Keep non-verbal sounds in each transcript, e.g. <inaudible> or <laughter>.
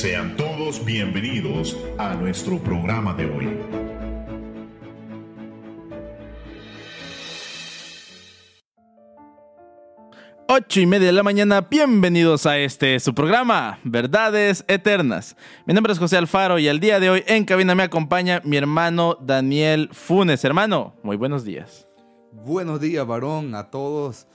Sean todos bienvenidos a nuestro programa de hoy. Ocho y media de la mañana, bienvenidos a este su programa, Verdades Eternas. Mi nombre es José Alfaro y el día de hoy en cabina me acompaña mi hermano Daniel Funes. Hermano, muy buenos días. Buenos días, varón, a todos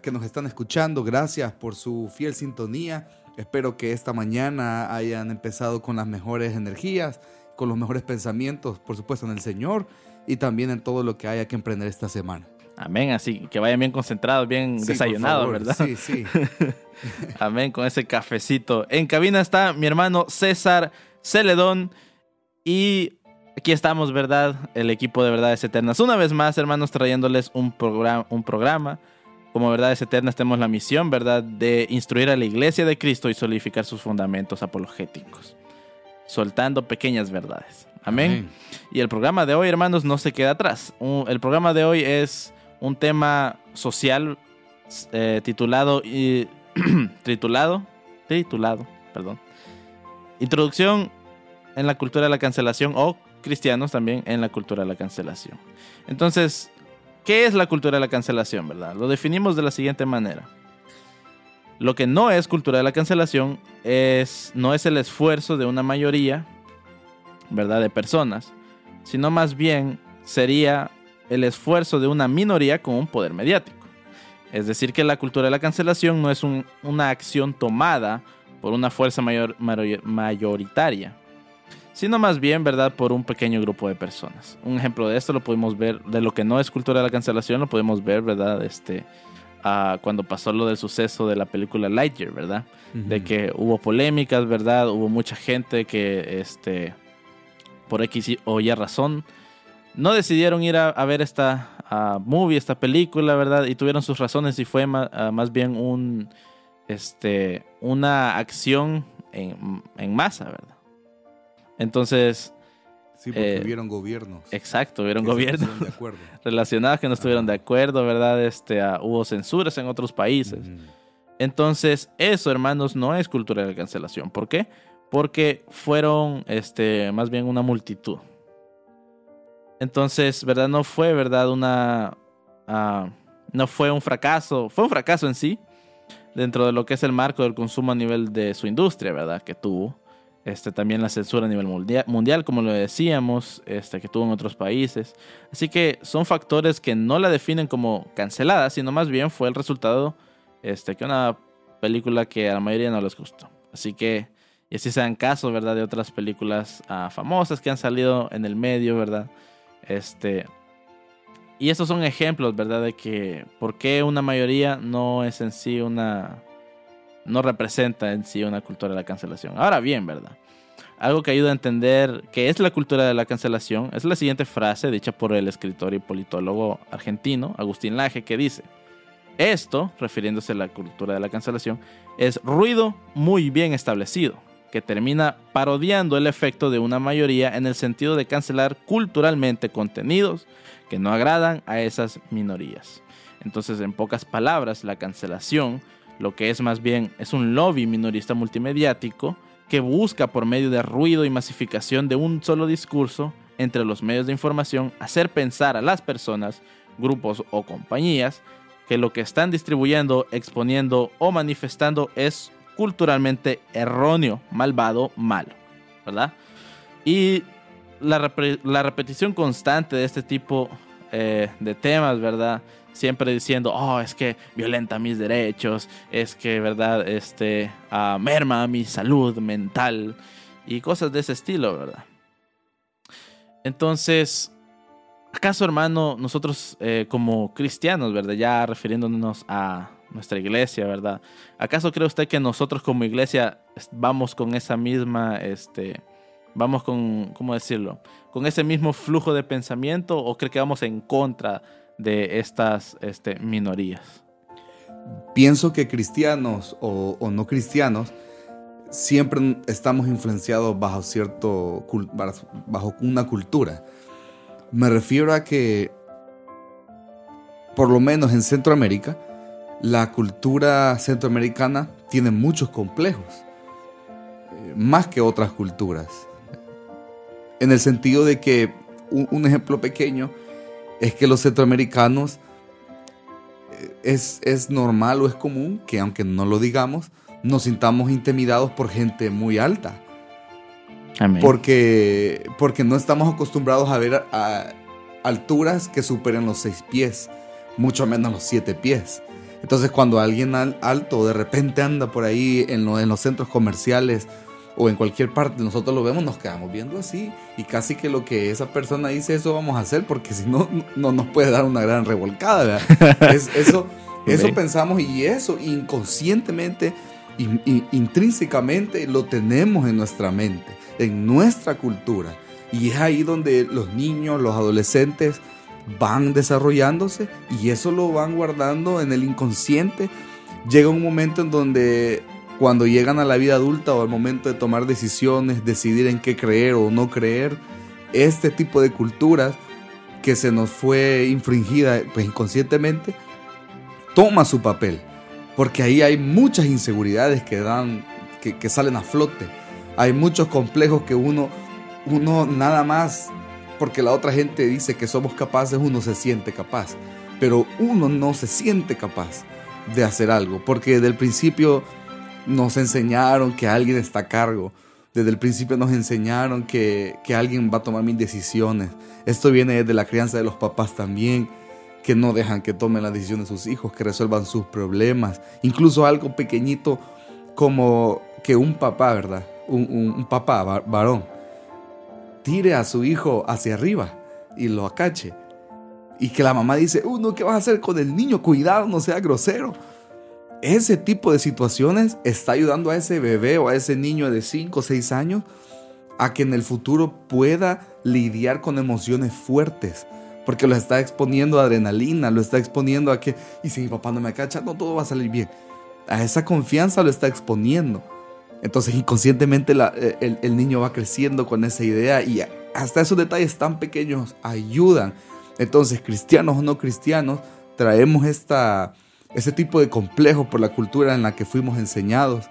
que nos están escuchando. Gracias por su fiel sintonía. Espero que esta mañana hayan empezado con las mejores energías, con los mejores pensamientos, por supuesto, en el Señor y también en todo lo que haya que emprender esta semana. Amén, así que vayan bien concentrados, bien desayunados, ¿verdad? Sí, sí. <laughs> Amén, con ese cafecito. En cabina está mi hermano César Celedón y aquí estamos, ¿verdad? El equipo de Verdades Eternas. Una vez más, hermanos, trayéndoles un, programa, un programa. Como Verdades Eternas tenemos la misión, ¿verdad?, de instruir a la iglesia de Cristo y solidificar sus fundamentos apologéticos, soltando pequeñas verdades. Amén. Amén. Y el programa de hoy, hermanos, no se queda atrás. El programa de hoy es un tema social eh, titulado y <clears throat> titulado titulado, perdón. Introducción en la cultura de la cancelación o cristianos también en la cultura de la cancelación. Entonces, ¿qué es la cultura de la cancelación, verdad? Lo definimos de la siguiente manera. Lo que no es cultura de la cancelación es no es el esfuerzo de una mayoría, ¿verdad? De personas, sino más bien sería el esfuerzo de una minoría con un poder mediático. Es decir, que la cultura de la cancelación no es un- una acción tomada por una fuerza mayor- mayor- mayoritaria, sino más bien, ¿verdad?, por un pequeño grupo de personas. Un ejemplo de esto lo podemos ver, de lo que no es cultura de la cancelación, lo podemos ver, ¿verdad?, este, cuando pasó lo del suceso de la película Lightyear, ¿verdad? de que hubo polémicas, ¿verdad? Hubo mucha gente que, este, por X o Y razón, no decidieron ir a, a ver esta movie, esta película, ¿verdad? Y tuvieron sus razones y fue ah, más bien un, este, una acción en, en masa, ¿verdad? Entonces, Sí, porque eh, hubieron gobiernos. exacto, hubieron gobiernos pusieron de acuerdo. <laughs> relacionados que no estuvieron de acuerdo, ¿verdad? Este, ah, hubo censuras en otros países. Entonces, eso, hermanos, no es cultura de la cancelación. ¿Por qué? Porque fueron, este, más bien una multitud. Entonces, ¿verdad? No fue, ¿verdad? Una... ah, no fue un fracaso. Fue un fracaso en sí. Dentro de lo que es el marco del consumo a nivel de su industria, ¿verdad? Que tuvo. Este, también la censura a nivel mundia- mundial, como lo decíamos, este, que tuvo en otros países. Así que son factores que no la definen como cancelada, sino más bien fue el resultado este, que una película que a la mayoría no les gustó. Así que, y así se dan caso, ¿verdad? De otras películas ah, famosas que han salido en el medio, ¿verdad? Este, y estos son ejemplos, ¿verdad? De que por qué una mayoría no es en sí una... no representa en sí una cultura de la cancelación. Ahora bien, ¿verdad? Algo que ayuda a entender qué es la cultura de la cancelación es la siguiente frase dicha por el escritor y politólogo argentino Agustín Laje que dice, esto, refiriéndose a la cultura de la cancelación, es ruido muy bien establecido, que termina parodiando el efecto de una mayoría en el sentido de cancelar culturalmente contenidos que no agradan a esas minorías. Entonces, en pocas palabras, la cancelación lo que es más bien es un lobby minorista multimediático que busca por medio de ruido y masificación de un solo discurso entre los medios de información hacer pensar a las personas, grupos o compañías que lo que están distribuyendo, exponiendo o manifestando es culturalmente erróneo, malvado, malo, ¿verdad? Y la, la repetición constante de este tipo eh, de temas, ¿verdad? Siempre diciendo, oh, es que violenta mis derechos, es que, ¿verdad? Este, ah, merma mi salud mental y cosas de ese estilo, ¿verdad? Entonces, ¿acaso, hermano, nosotros eh, como cristianos, ¿verdad? Ya refiriéndonos a nuestra iglesia, ¿verdad? ¿Acaso cree usted que nosotros como iglesia es- vamos con esa misma, este, vamos con, ¿cómo decirlo? Con ese mismo flujo de pensamiento o cree que vamos en contra de estas este, minorías? Pienso que cristianos o, no cristianos siempre estamos influenciados bajo cierto bajo una cultura. Me refiero a que por lo menos en Centroamérica la cultura centroamericana tiene muchos complejos. más que otras culturas. En el sentido de que un, ejemplo pequeño es que los centroamericanos eh, es, es normal o es común que aunque no lo digamos, nos sintamos intimidados por gente muy alta. Porque, porque no estamos acostumbrados a ver a alturas que superen los seis pies, mucho menos los siete pies. Entonces cuando alguien alto de repente anda por ahí en, en los centros comerciales o en cualquier parte, nosotros lo vemos, nos quedamos viendo así y casi que lo que esa persona dice, eso vamos a hacer porque si no, no nos puede dar una gran revolcada. <laughs> es, eso, eso pensamos y eso inconscientemente, intrínsecamente lo tenemos en nuestra mente, en nuestra cultura. Y es ahí donde los niños, los adolescentes van desarrollándose y eso lo van guardando en el inconsciente. Llega un momento en donde cuando llegan a la vida adulta o al momento de tomar decisiones, decidir en qué creer o no creer, este tipo de culturas que se nos fue infringida pues, inconscientemente, toma su papel. Porque ahí hay muchas inseguridades que dan, que, salen a flote. Hay muchos complejos que uno, uno nada más, porque la otra gente dice que somos capaces, uno se siente capaz. Pero uno no se siente capaz de hacer algo. Porque desde el principio nos enseñaron que alguien está a cargo. Desde el principio nos enseñaron que, alguien va a tomar mis decisiones. Esto viene desde la crianza de los papás también, que no dejan que tomen las decisiones de sus hijos, que resuelvan sus problemas. Incluso algo pequeñito como que un papá, ¿verdad? Un, papá varón tire a su hijo hacia arriba y lo acache. Y que la mamá dice, uno, ¿qué vas a hacer con el niño? Cuidado, no sea grosero ese tipo de situaciones está ayudando a ese bebé o a ese niño de 5 o 6 años a que en el futuro pueda lidiar con emociones fuertes. Porque lo está exponiendo a adrenalina, lo está exponiendo a que, y si mi papá no me cacha, no todo va a salir bien. A esa confianza lo está exponiendo. Entonces inconscientemente eh, el niño va creciendo con esa idea y hasta esos detalles tan pequeños ayudan. Entonces, cristianos o no cristianos, traemos esta, ese tipo de complejo por la cultura en la que fuimos enseñados,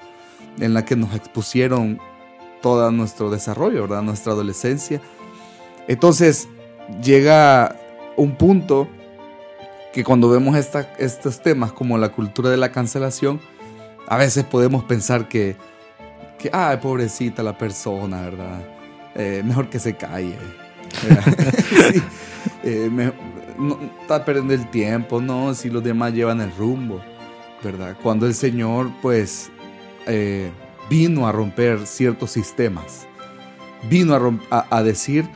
en la que nos expusieron todo nuestro desarrollo, ¿verdad? Nuestra adolescencia. Entonces llega un punto que cuando vemos estos temas como la cultura de la cancelación, a veces podemos pensar que, que ay, pobrecita la persona, ¿verdad? Eh, mejor que se calle. <laughs> sí, eh, no, está perdiendo el tiempo, no, si los demás llevan el rumbo, ¿verdad? Cuando el Señor, pues, eh, vino a romper ciertos sistemas, vino a, decir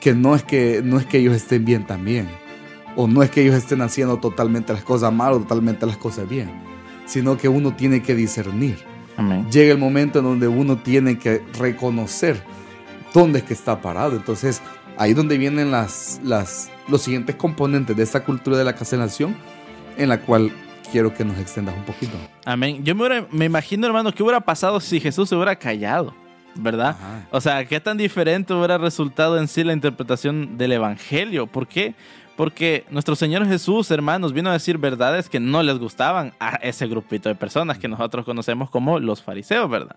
que no, es que no es que ellos estén bien también, o no es que ellos estén haciendo totalmente las cosas mal o totalmente las cosas bien, sino que uno tiene que discernir. Llega el momento en donde uno tiene que reconocer dónde es que está parado. Entonces, ahí donde vienen las, las, los siguientes componentes de esta cultura de la cancelación, en la cual quiero que nos extendas un poquito. Amén. Yo me, me imagino, hermano, qué hubiera pasado si Jesús se hubiera callado, ¿verdad? O sea, qué tan diferente hubiera resultado en sí la interpretación del Evangelio. ¿Por qué? Porque nuestro Señor Jesús, hermanos, vino a decir verdades que no les gustaban a ese grupito de personas que nosotros conocemos como los fariseos, ¿verdad?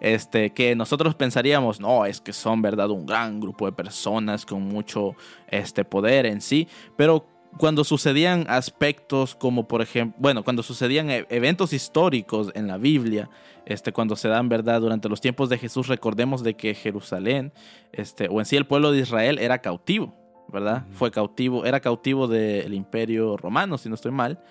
Este, que nosotros pensaríamos, no, es que son, ¿verdad? Un gran grupo de personas con mucho este, poder en sí, pero cuando sucedían aspectos como por ejemplo, bueno, cuando sucedían e-, eventos históricos en la Biblia, este, cuando se dan verdad durante los tiempos de Jesús, recordemos de que Jerusalén, este, o en sí el pueblo de Israel era cautivo. ¿Verdad? Fue cautivo, era cautivo del imperio romano, si no estoy mal.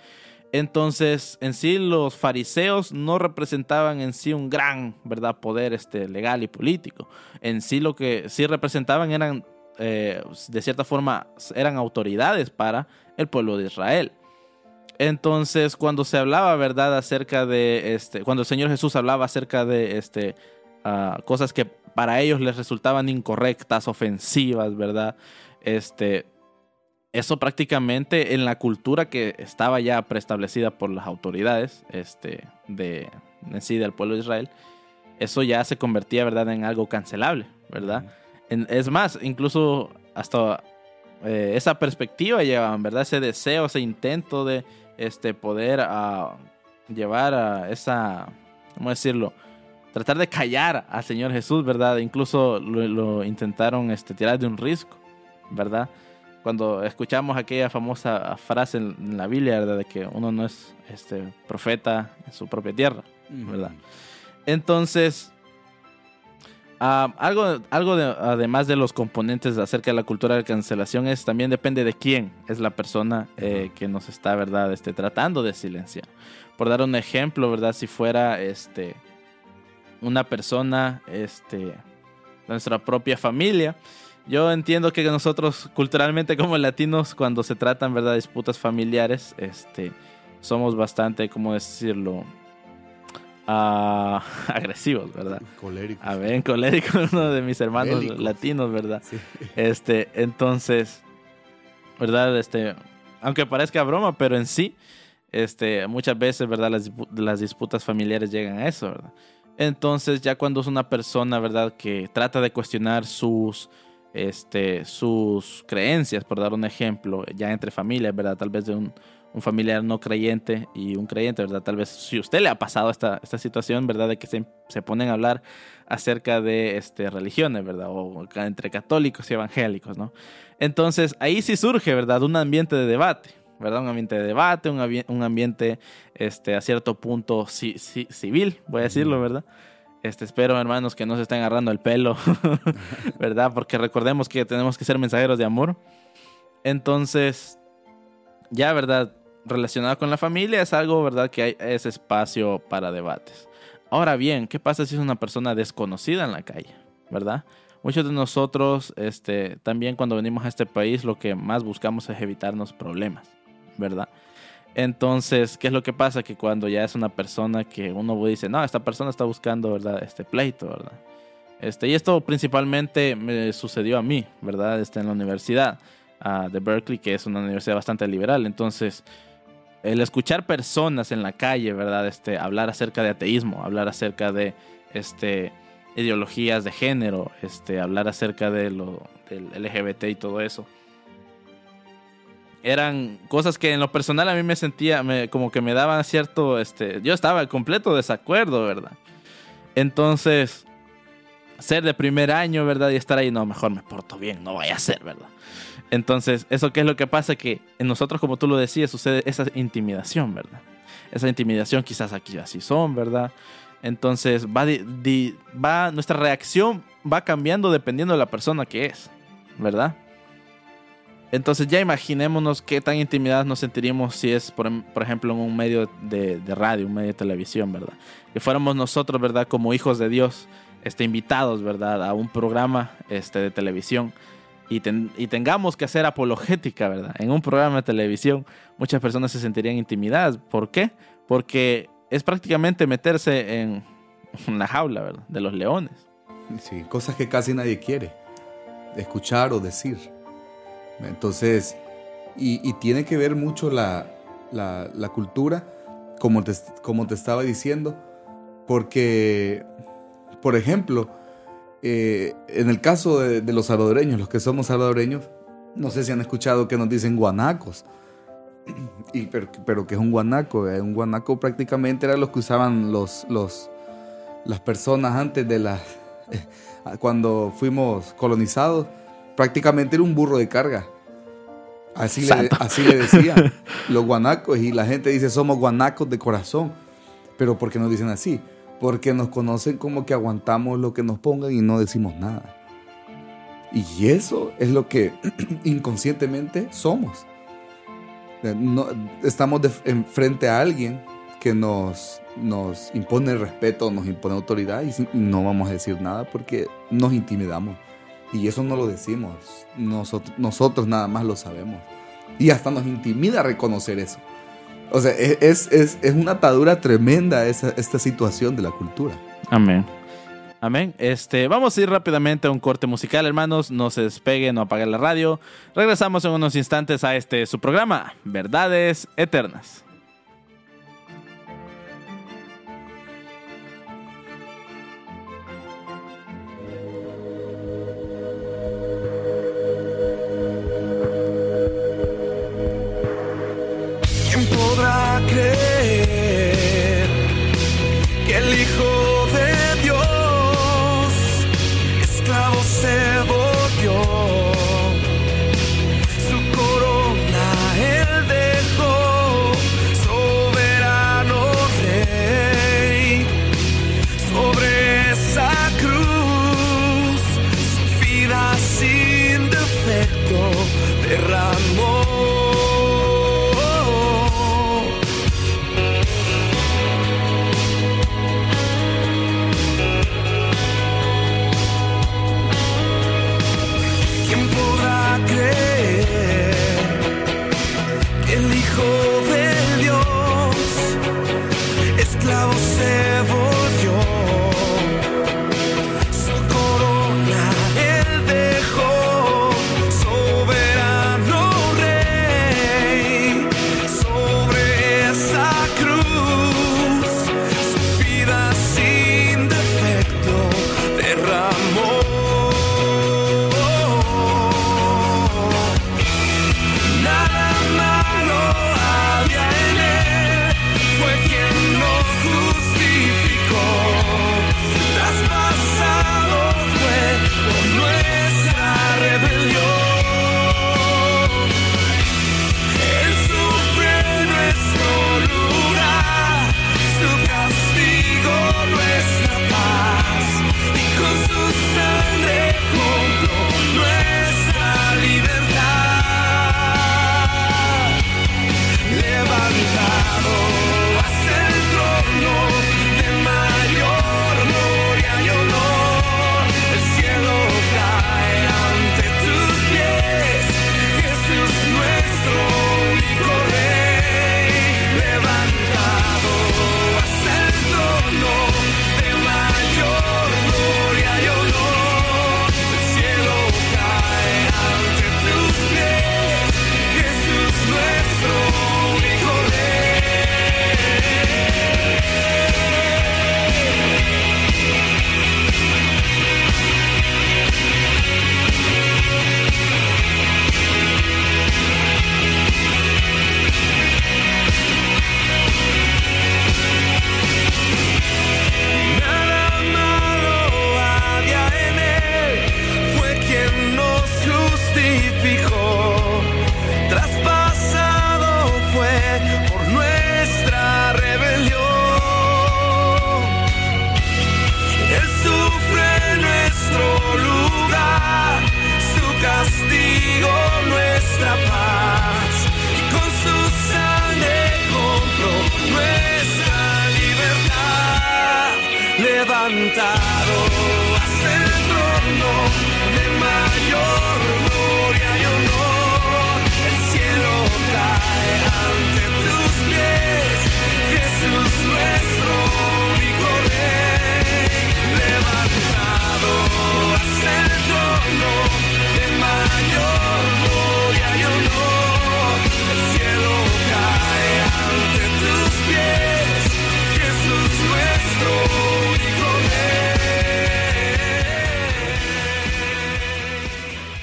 Entonces, en sí, los fariseos no representaban en sí un gran, ¿verdad?, poder este, legal y político. En sí, lo que sí representaban eran, eh, de cierta forma, eran autoridades para el pueblo de Israel. Entonces, cuando se hablaba, ¿verdad?, acerca de, este, cuando el Señor Jesús hablaba acerca de, este, ah, cosas que para ellos les resultaban incorrectas, ofensivas, ¿verdad? Este, eso prácticamente en la cultura que estaba ya preestablecida por las autoridades este, de, en sí del pueblo de Israel, eso ya se convertía ¿verdad? en algo cancelable, ¿verdad? es más, incluso hasta eh, esa perspectiva llevaban, ¿verdad? Ese deseo, ese intento de este, poder ah, llevar a esa, ¿cómo decirlo? tratar de callar al Señor Jesús, ¿verdad? Incluso lo, intentaron este, tirar de un risco, ¿verdad? Cuando escuchamos aquella famosa frase en, la Biblia, ¿verdad? De que uno no es este, profeta en su propia tierra, ¿verdad? Entonces, ah, algo, algo además de los componentes acerca de la cultura de cancelación es también depende de quién es la persona eh, que nos está, ¿verdad? Este, tratando de silenciar. Por dar un ejemplo, ¿verdad? Si fuera este, una persona este, de nuestra propia familia. Yo entiendo que nosotros culturalmente como latinos cuando se tratan verdad disputas familiares, este, somos bastante, ¿cómo decirlo? Ah, <laughs> agresivos, ¿verdad? Coléricos. A ver, colérico, <laughs> uno de mis hermanos latinos, ¿verdad? Este, entonces, ¿verdad? Este, aunque parezca broma, pero en sí, este, muchas veces, ¿verdad? Las, las disputas familiares llegan a eso, ¿verdad? Entonces, ya cuando es una persona, ¿verdad? Que trata de cuestionar sus, este, sus creencias, por dar un ejemplo, ya entre familias, ¿verdad? Tal vez de un, familiar no creyente y un creyente, ¿verdad? Tal vez si usted le ha pasado esta, esta situación, ¿verdad? De que se, se, ponen a hablar acerca de este, religiones, ¿verdad? O entre católicos y evangélicos, ¿no? Entonces, ahí sí surge, ¿verdad? Un ambiente de debate. ¿verdad? Un ambiente de debate, un, un ambiente este, a cierto punto civil, voy a decirlo, ¿verdad? Este, espero, hermanos, que no se estén agarrando el pelo, <laughs> ¿verdad? Porque recordemos que tenemos que ser mensajeros de amor. Entonces, ya, ¿verdad? Relacionado con la familia es algo, ¿verdad? Que hay ese espacio para debates. Ahora bien, ¿qué pasa si es una persona desconocida en la calle, ¿verdad? Muchos de nosotros, este, también cuando venimos a este país, lo que más buscamos es evitarnos problemas. ¿verdad? Entonces, ¿qué es lo que pasa? Que cuando ya es una persona que uno dice, no, esta persona está buscando, ¿verdad? Este pleito, ¿verdad? Este, y esto principalmente me sucedió a mí, ¿verdad? Este, en la universidad uh, de Berkeley, que es una universidad bastante liberal. Entonces, el escuchar personas en la calle, ¿verdad? Este, hablar acerca de ateísmo, hablar acerca de este, ideologías de género, este, hablar acerca de lo, del LGBT y todo eso eran cosas que en lo personal a mí me sentía como que me daban cierto, este, yo estaba en completo desacuerdo, ¿verdad? Entonces, ser de primer año, ¿verdad? Y estar ahí, no, mejor me porto bien, no vaya a ser, ¿verdad? Entonces, eso qué es lo que pasa, que en nosotros, como tú lo decías, sucede esa intimidación, ¿verdad? Esa intimidación quizás aquí así son, ¿verdad? Entonces, va, va nuestra reacción va cambiando dependiendo de la persona que es, ¿verdad? Entonces ya imaginémonos qué tan intimidados nos sentiríamos si es, por, em, ejemplo, en un medio de, radio, un medio de televisión, ¿verdad? Que fuéramos nosotros, ¿verdad? Como hijos de Dios, este, invitados, ¿verdad? A un programa este, de televisión y, y tengamos que hacer apologética, ¿verdad? En un programa de televisión, muchas personas se sentirían intimidadas. ¿Por qué? Porque es prácticamente meterse en una jaula, ¿verdad? De los leones. Sí, cosas que casi nadie quiere escuchar o decir. Entonces, y, tiene que ver mucho la, cultura, como te, como te estaba diciendo, porque, por ejemplo, eh, en el caso de, los salvadoreños, los que somos salvadoreños, no sé si han escuchado que nos dicen guanacos. <clears throat> Y, pero, que es un guanaco. Eh, un guanaco prácticamente era lo que usaban los, los, las personas antes de la. <laughs> cuando fuimos colonizados prácticamente era un burro de carga. Así le, así le decían <laughs> los guanacos y la gente dice somos guanacos de corazón. Pero ¿por qué nos dicen así? Porque nos conocen como que aguantamos lo que nos pongan y no decimos nada. Y eso es lo que <clears throat> inconscientemente somos. No, estamos de, frente a alguien que nos, nos impone respeto, nos impone autoridad y no vamos a decir nada porque nos intimidamos. Y eso no lo decimos, nosotros, nosotros nada más lo sabemos. Y hasta nos intimida reconocer eso. O sea, es, es, es una atadura tremenda esa, esta situación de la cultura. Amén. Amén. Este, vamos a ir rápidamente a un corte musical, hermanos. No se despeguen, no apaguen la radio. Regresamos en unos instantes a este su programa, Verdades Eternas.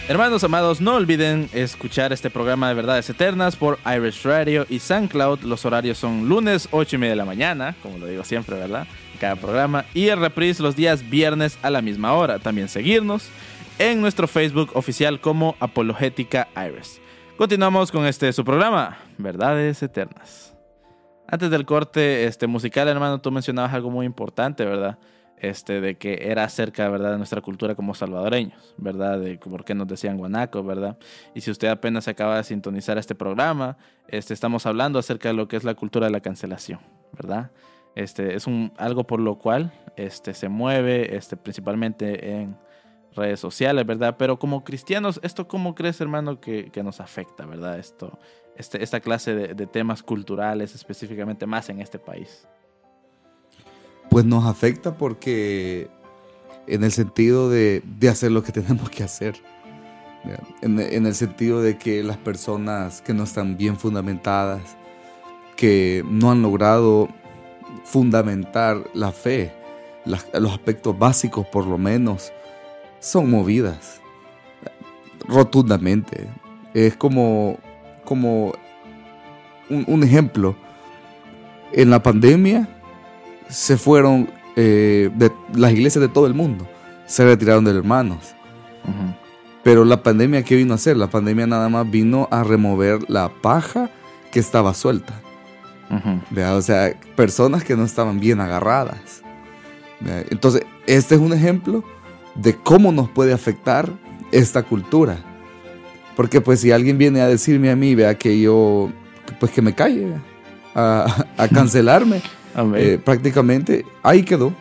Hermanos amados, no olviden escuchar este programa de Verdades Eternas por Irish Radio y SoundCloud. Los horarios son lunes 8 y media de la mañana, como lo digo siempre, ¿verdad? Cada programa. Y el reprise los días viernes a la misma hora. También seguirnos en nuestro Facebook oficial como Apologética Iris. Continuamos con este su programa, Verdades Eternas. Antes del corte este, musical, hermano, tú mencionabas algo muy importante, ¿verdad? Este, de que era acerca, ¿verdad?, de nuestra cultura como salvadoreños, ¿verdad? De por qué nos decían guanacos, ¿verdad? Y si usted apenas acaba de sintonizar este programa, este, estamos hablando acerca de lo que es la cultura de la cancelación, ¿verdad? Este, es un, algo por lo cual este, se mueve este, principalmente en redes sociales, ¿verdad? Pero como cristianos, ¿esto cómo crees, hermano, que, que nos afecta, ¿verdad? Esto, este, esta clase de temas culturales, específicamente más en este país. Pues nos afecta porque en el sentido de, de hacer lo que <laughs> tenemos que hacer. En, el sentido de que las personas que no están bien fundamentadas, que no han logrado fundamentar la fe, los aspectos básicos por lo menos, son movidas rotundamente. Es como, como un ejemplo. En la pandemia se fueron eh, de las iglesias de todo el mundo, se retiraron de hermanos. Ujú. Pero la pandemia, ¿qué vino a hacer? La pandemia nada más vino a remover la paja que estaba suelta. Ujú. ¿vea? O sea, personas que no estaban bien agarradas. ¿vea? Entonces, este es un ejemplo de cómo nos puede afectar esta cultura. Porque pues si alguien viene a decirme a mí, vea, que yo, pues que me calle, a, a <laughs> cancelarme. Eh, prácticamente ahí quedó.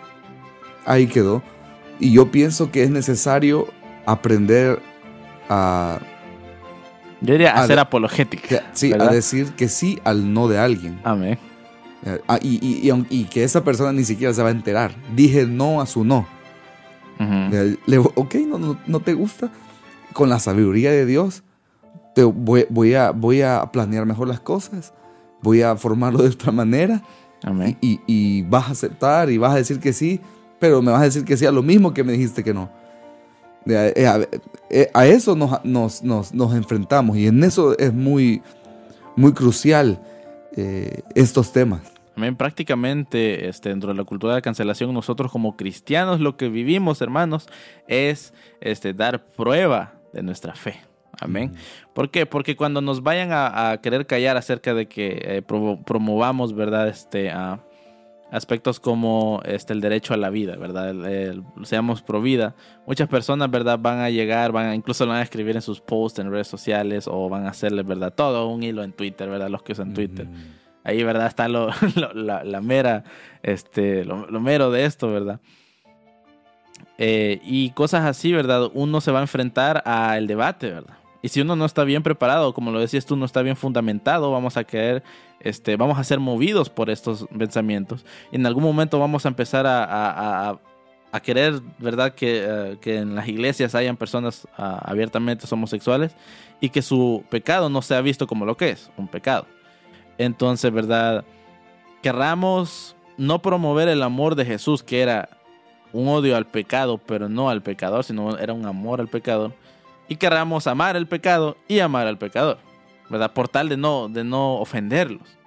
Ahí quedó. Y yo pienso que es necesario aprender a, Yo diría a- hacer apologética. sí, a decir que sí al no de alguien. Amén. Eh, ah, y, y- y que esa persona ni siquiera se va a enterar. Dije no a su no. Le, ok, no, no, no te gusta. Con la sabiduría de Dios, te voy, voy a, voy a planear mejor las cosas. Voy a formarlo de otra manera. Amén. Y, y- y vas a aceptar y vas a decir que sí, pero me vas a decir que sí a lo mismo que me dijiste que no. Eh, eh, a, eh, a eso nos, nos, nos- nos enfrentamos y en eso es muy, muy crucial eh, estos temas. Amén. Prácticamente este, dentro de la cultura de la cancelación, nosotros como cristianos lo que vivimos, hermanos, es este, dar prueba de nuestra fe. Amén. ¿Por qué? Porque cuando nos vayan a, a querer callar acerca de que eh, promo- promovamos, ¿verdad? Este, aspectos como este, el derecho a la vida, ¿verdad? El- el- seamos pro vida. Muchas personas, ¿verdad? Van a llegar, van a, incluso lo van a escribir en sus posts en redes sociales o van a hacerle, ¿verdad? Todo un hilo en Twitter, ¿verdad? Los que usan Twitter. Ahí, ¿verdad? Está lo, <laughs> lo- la, la mera, este, lo, lo mero de esto, ¿verdad? Eh, y cosas así, ¿verdad? Uno se va a enfrentar al debate, ¿verdad? Y si uno no está bien preparado, como lo decías tú, no está bien fundamentado, vamos a caer, este, vamos a ser movidos por estos pensamientos. En algún momento vamos a empezar a, a- a- a querer, ¿verdad? Que, eh, que en las iglesias hayan personas ah, abiertamente homosexuales y que su pecado no sea visto como lo que es, un pecado. Entonces, ¿verdad? Querramos no promover el amor de Jesús, que era un odio al pecado, pero no al pecador, sino era un amor al pecador. Y querramos amar el pecado y amar al pecador, ¿verdad? Por tal de no, de no ofenderlos.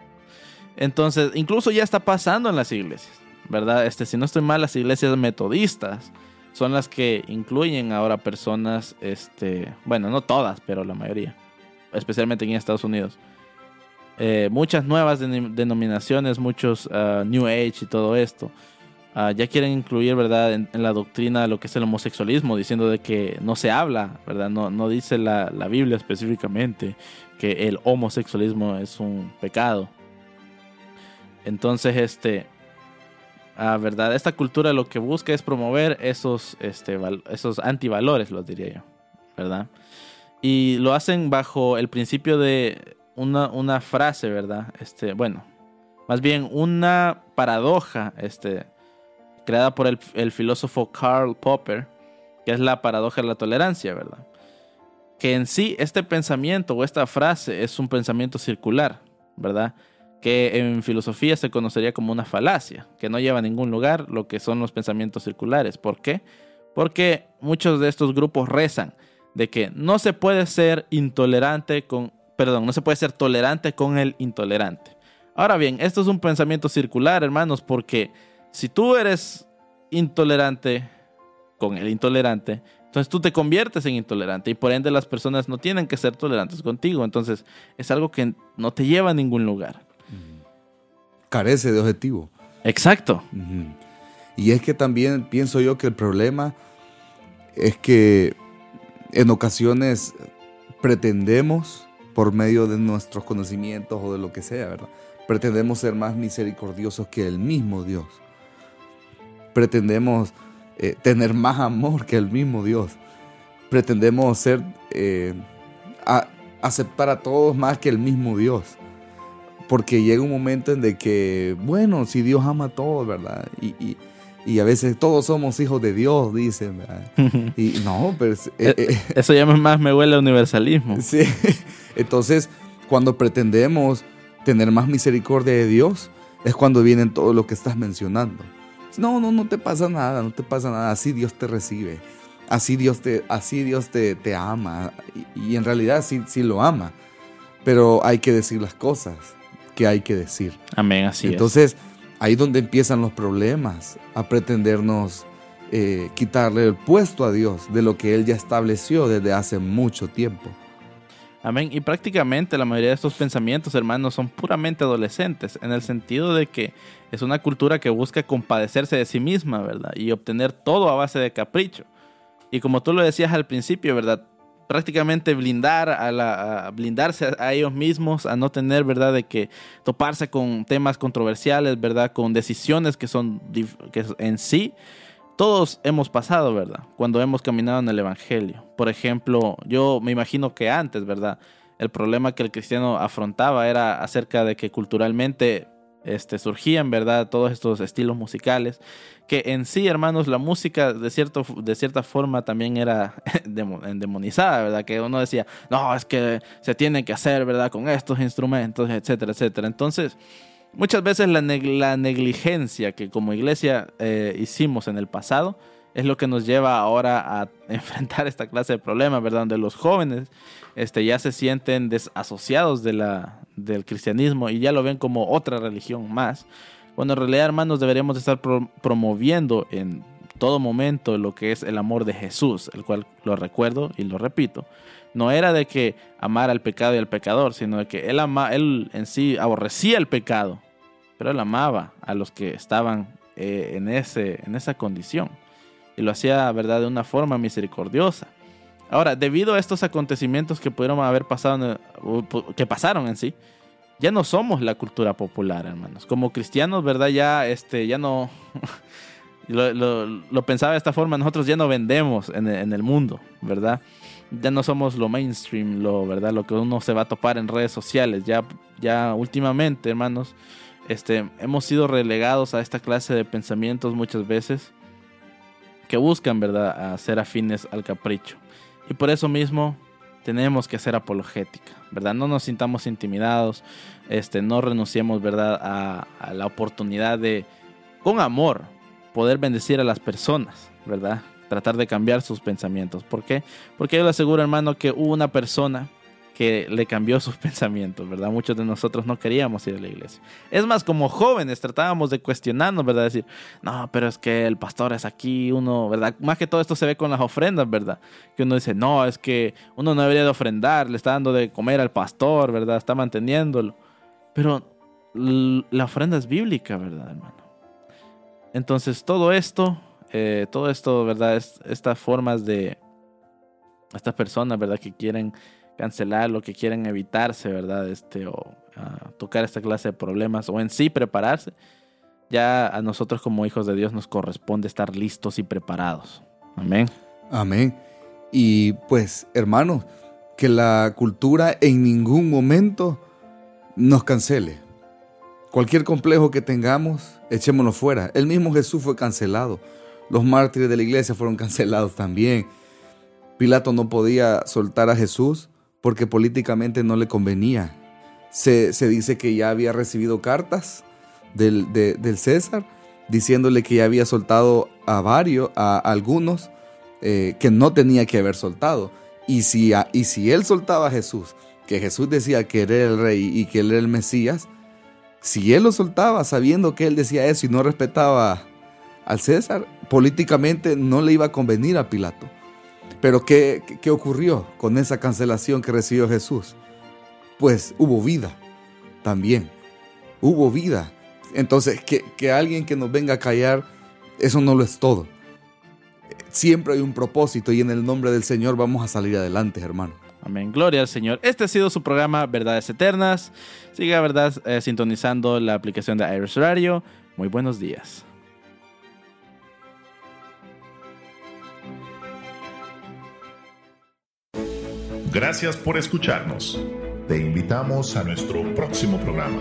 Entonces, incluso ya está pasando en las iglesias, ¿verdad? Este, si no estoy mal, las iglesias metodistas son las que incluyen ahora personas, este, bueno, no todas, pero la mayoría, especialmente aquí en Estados Unidos. Eh, muchas nuevas denom- denominaciones, muchos ah, New Age y todo esto, ah, ya quieren incluir, ¿verdad?, en, la doctrina lo que es el homosexualismo, diciendo de que no se habla, ¿verdad? No, no dice la, la Biblia específicamente que el homosexualismo es un pecado. Entonces, este, ah, ¿verdad? Esta cultura lo que busca es promover esos, este, esos antivalores, los diría yo, ¿verdad? Y lo hacen bajo el principio de una, una frase, ¿verdad? Este, bueno, más bien una paradoja, este, creada por el, filósofo Karl Popper, que es la paradoja de la tolerancia, ¿verdad? Que en sí este pensamiento o esta frase es un pensamiento circular, ¿verdad? Que en filosofía se conocería como una falacia, que no lleva a ningún lugar lo que son los pensamientos circulares. ¿Por qué? Porque muchos de estos grupos rezan de que no se puede ser intolerante con, perdón, no se puede ser tolerante con el intolerante. Ahora bien, esto es un pensamiento circular, hermanos, porque si tú eres intolerante con el intolerante, entonces tú te conviertes en intolerante y por ende las personas no tienen que ser tolerantes contigo. Entonces es algo que no te lleva a ningún lugar. Carece de objetivo. Exacto. Y es que también pienso yo que el problema es que en ocasiones pretendemos, por medio de nuestros conocimientos o de lo que sea, ¿verdad? Pretendemos ser más misericordiosos que el mismo Dios. Pretendemos eh, tener más amor que el mismo Dios. Pretendemos ser, eh, a- aceptar a todos más que el mismo Dios porque llega un momento en de que, bueno, si Dios ama a todos, ¿verdad? Y, y- y a veces todos somos hijos de Dios, dicen, ¿verdad? <laughs> Y no, pero... eh, Eso ya más me huele a universalismo. <laughs> sí. Entonces, cuando pretendemos tener más misericordia de Dios, es cuando vienen todo lo que estás mencionando. No, no, no te pasa nada, no te pasa nada. Así Dios te recibe. Así Dios te, así Dios te, te ama. Y, y en realidad sí, sí lo ama. Pero hay que decir las cosas que hay que decir. Amén, así Entonces, ahí donde empiezan los problemas, a pretendernos eh, quitarle el puesto a Dios de lo que Él ya estableció desde hace mucho tiempo. Amén. Y prácticamente la mayoría de estos pensamientos, hermanos, son puramente adolescentes, en el sentido de que es una cultura que busca compadecerse de sí misma, ¿verdad? Y obtener todo a base de capricho. Y como tú lo decías al principio, ¿verdad? Prácticamente blindar a blindarse a, ellos mismos, a no tener, ¿verdad? De que toparse con temas controversiales, ¿verdad? Con decisiones que son que en sí todos hemos pasado, ¿verdad? Cuando hemos caminado en el Evangelio. Por ejemplo, yo me imagino que antes, ¿verdad? El problema que el cristiano afrontaba era acerca de que culturalmente este, surgían, ¿verdad? Todos estos estilos musicales, que en sí, hermanos, la música de, cierto, de cierta forma también era <laughs> demo- endemonizada, ¿verdad? Que uno decía, no, es que se tiene que hacer, ¿verdad? Con estos instrumentos, etcétera, etcétera. Entonces, muchas veces la, neg- la negligencia que como iglesia eh, hicimos en el pasado es lo que nos lleva ahora a <laughs> enfrentar esta clase de problemas, ¿verdad? Donde los jóvenes este, ya se sienten desasociados de la, del cristianismo y ya lo ven como otra religión más. Cuando en realidad, hermanos, deberíamos estar pro- promoviendo en todo momento lo que es el amor de Jesús, el cual lo recuerdo y lo repito. No era de que amar al pecado y al pecador, sino de que él, ama, él en sí aborrecía el pecado, pero él amaba a los que estaban eh, en, ese, en esa condición. Y lo hacía, ¿verdad?, de una forma misericordiosa. Ahora, debido a estos acontecimientos que pudieron haber pasado, que pasaron en sí, ya no somos la cultura popular, hermanos. Como cristianos, ¿verdad? Ya, este, ya no... <laughs> lo, pensaba de esta forma, nosotros ya no vendemos en el mundo, ¿verdad? Ya no somos lo mainstream, lo, ¿verdad? Lo que uno se va a topar en redes sociales. Ya, ya últimamente, hermanos, este, hemos sido relegados a esta clase de pensamientos muchas veces que buscan, ¿verdad?, a ser afines al capricho. Y por eso mismo tenemos que hacer apologética, ¿verdad? No nos sintamos intimidados, este, no renunciemos, ¿verdad?, a, a la oportunidad de, con amor, poder bendecir a las personas, ¿verdad? Tratar de cambiar sus pensamientos. ¿Por qué? Porque yo le aseguro, hermano, que hubo una persona que le cambió sus <laughs> pensamientos, ¿verdad? Muchos de nosotros no queríamos ir a la iglesia. Es más, como jóvenes tratábamos de cuestionarnos, ¿verdad? Decir, no, pero es que el pastor es aquí, uno, ¿verdad? Más que todo esto se ve con las ofrendas, ¿verdad? Que uno dice, no, es que uno no debería de ofrendar, le está dando de comer al pastor, ¿verdad? Está manteniéndolo. Pero la ofrenda es bíblica, ¿verdad, hermano? entonces todo esto, eh, todo esto, ¿verdad? Es, estas formas de, estas personas, ¿verdad? Que quieren cancelar, lo que quieren evitarse, ¿verdad? Este, o ah, tocar esta clase de problemas, o en sí prepararse. Ya a nosotros como hijos de Dios nos corresponde estar listos y preparados. Amén. Amén. Y pues, hermanos, que la cultura en ningún momento nos cancele. Cualquier complejo que tengamos, echémoslo fuera. El mismo Jesús fue cancelado. Los mártires de la iglesia fueron cancelados también. Pilato no podía soltar a Jesús porque políticamente no le convenía. Se, dice que ya había recibido cartas del, César diciéndole que ya había soltado a varios, a algunos eh, que no tenía que haber soltado. Y si, y si él soltaba a Jesús, que Jesús decía que era el rey y que él era el Mesías, si él lo soltaba sabiendo que él decía eso y no respetaba al César, políticamente no le iba a convenir a Pilato. Pero ¿qué, ¿qué, ocurrió con esa cancelación que recibió Jesús? Pues hubo vida también. Hubo vida. Entonces, que, que alguien que nos venga a callar, eso no lo es todo. Siempre hay un propósito y en el nombre del Señor vamos a salir adelante, hermano. Amén. Gloria al Señor. Este ha sido su programa Verdades Eternas. Siga, ¿verdad? Eh, sintonizando la aplicación de Iris Radio. Muy buenos días. Gracias por escucharnos. Te invitamos a nuestro próximo programa.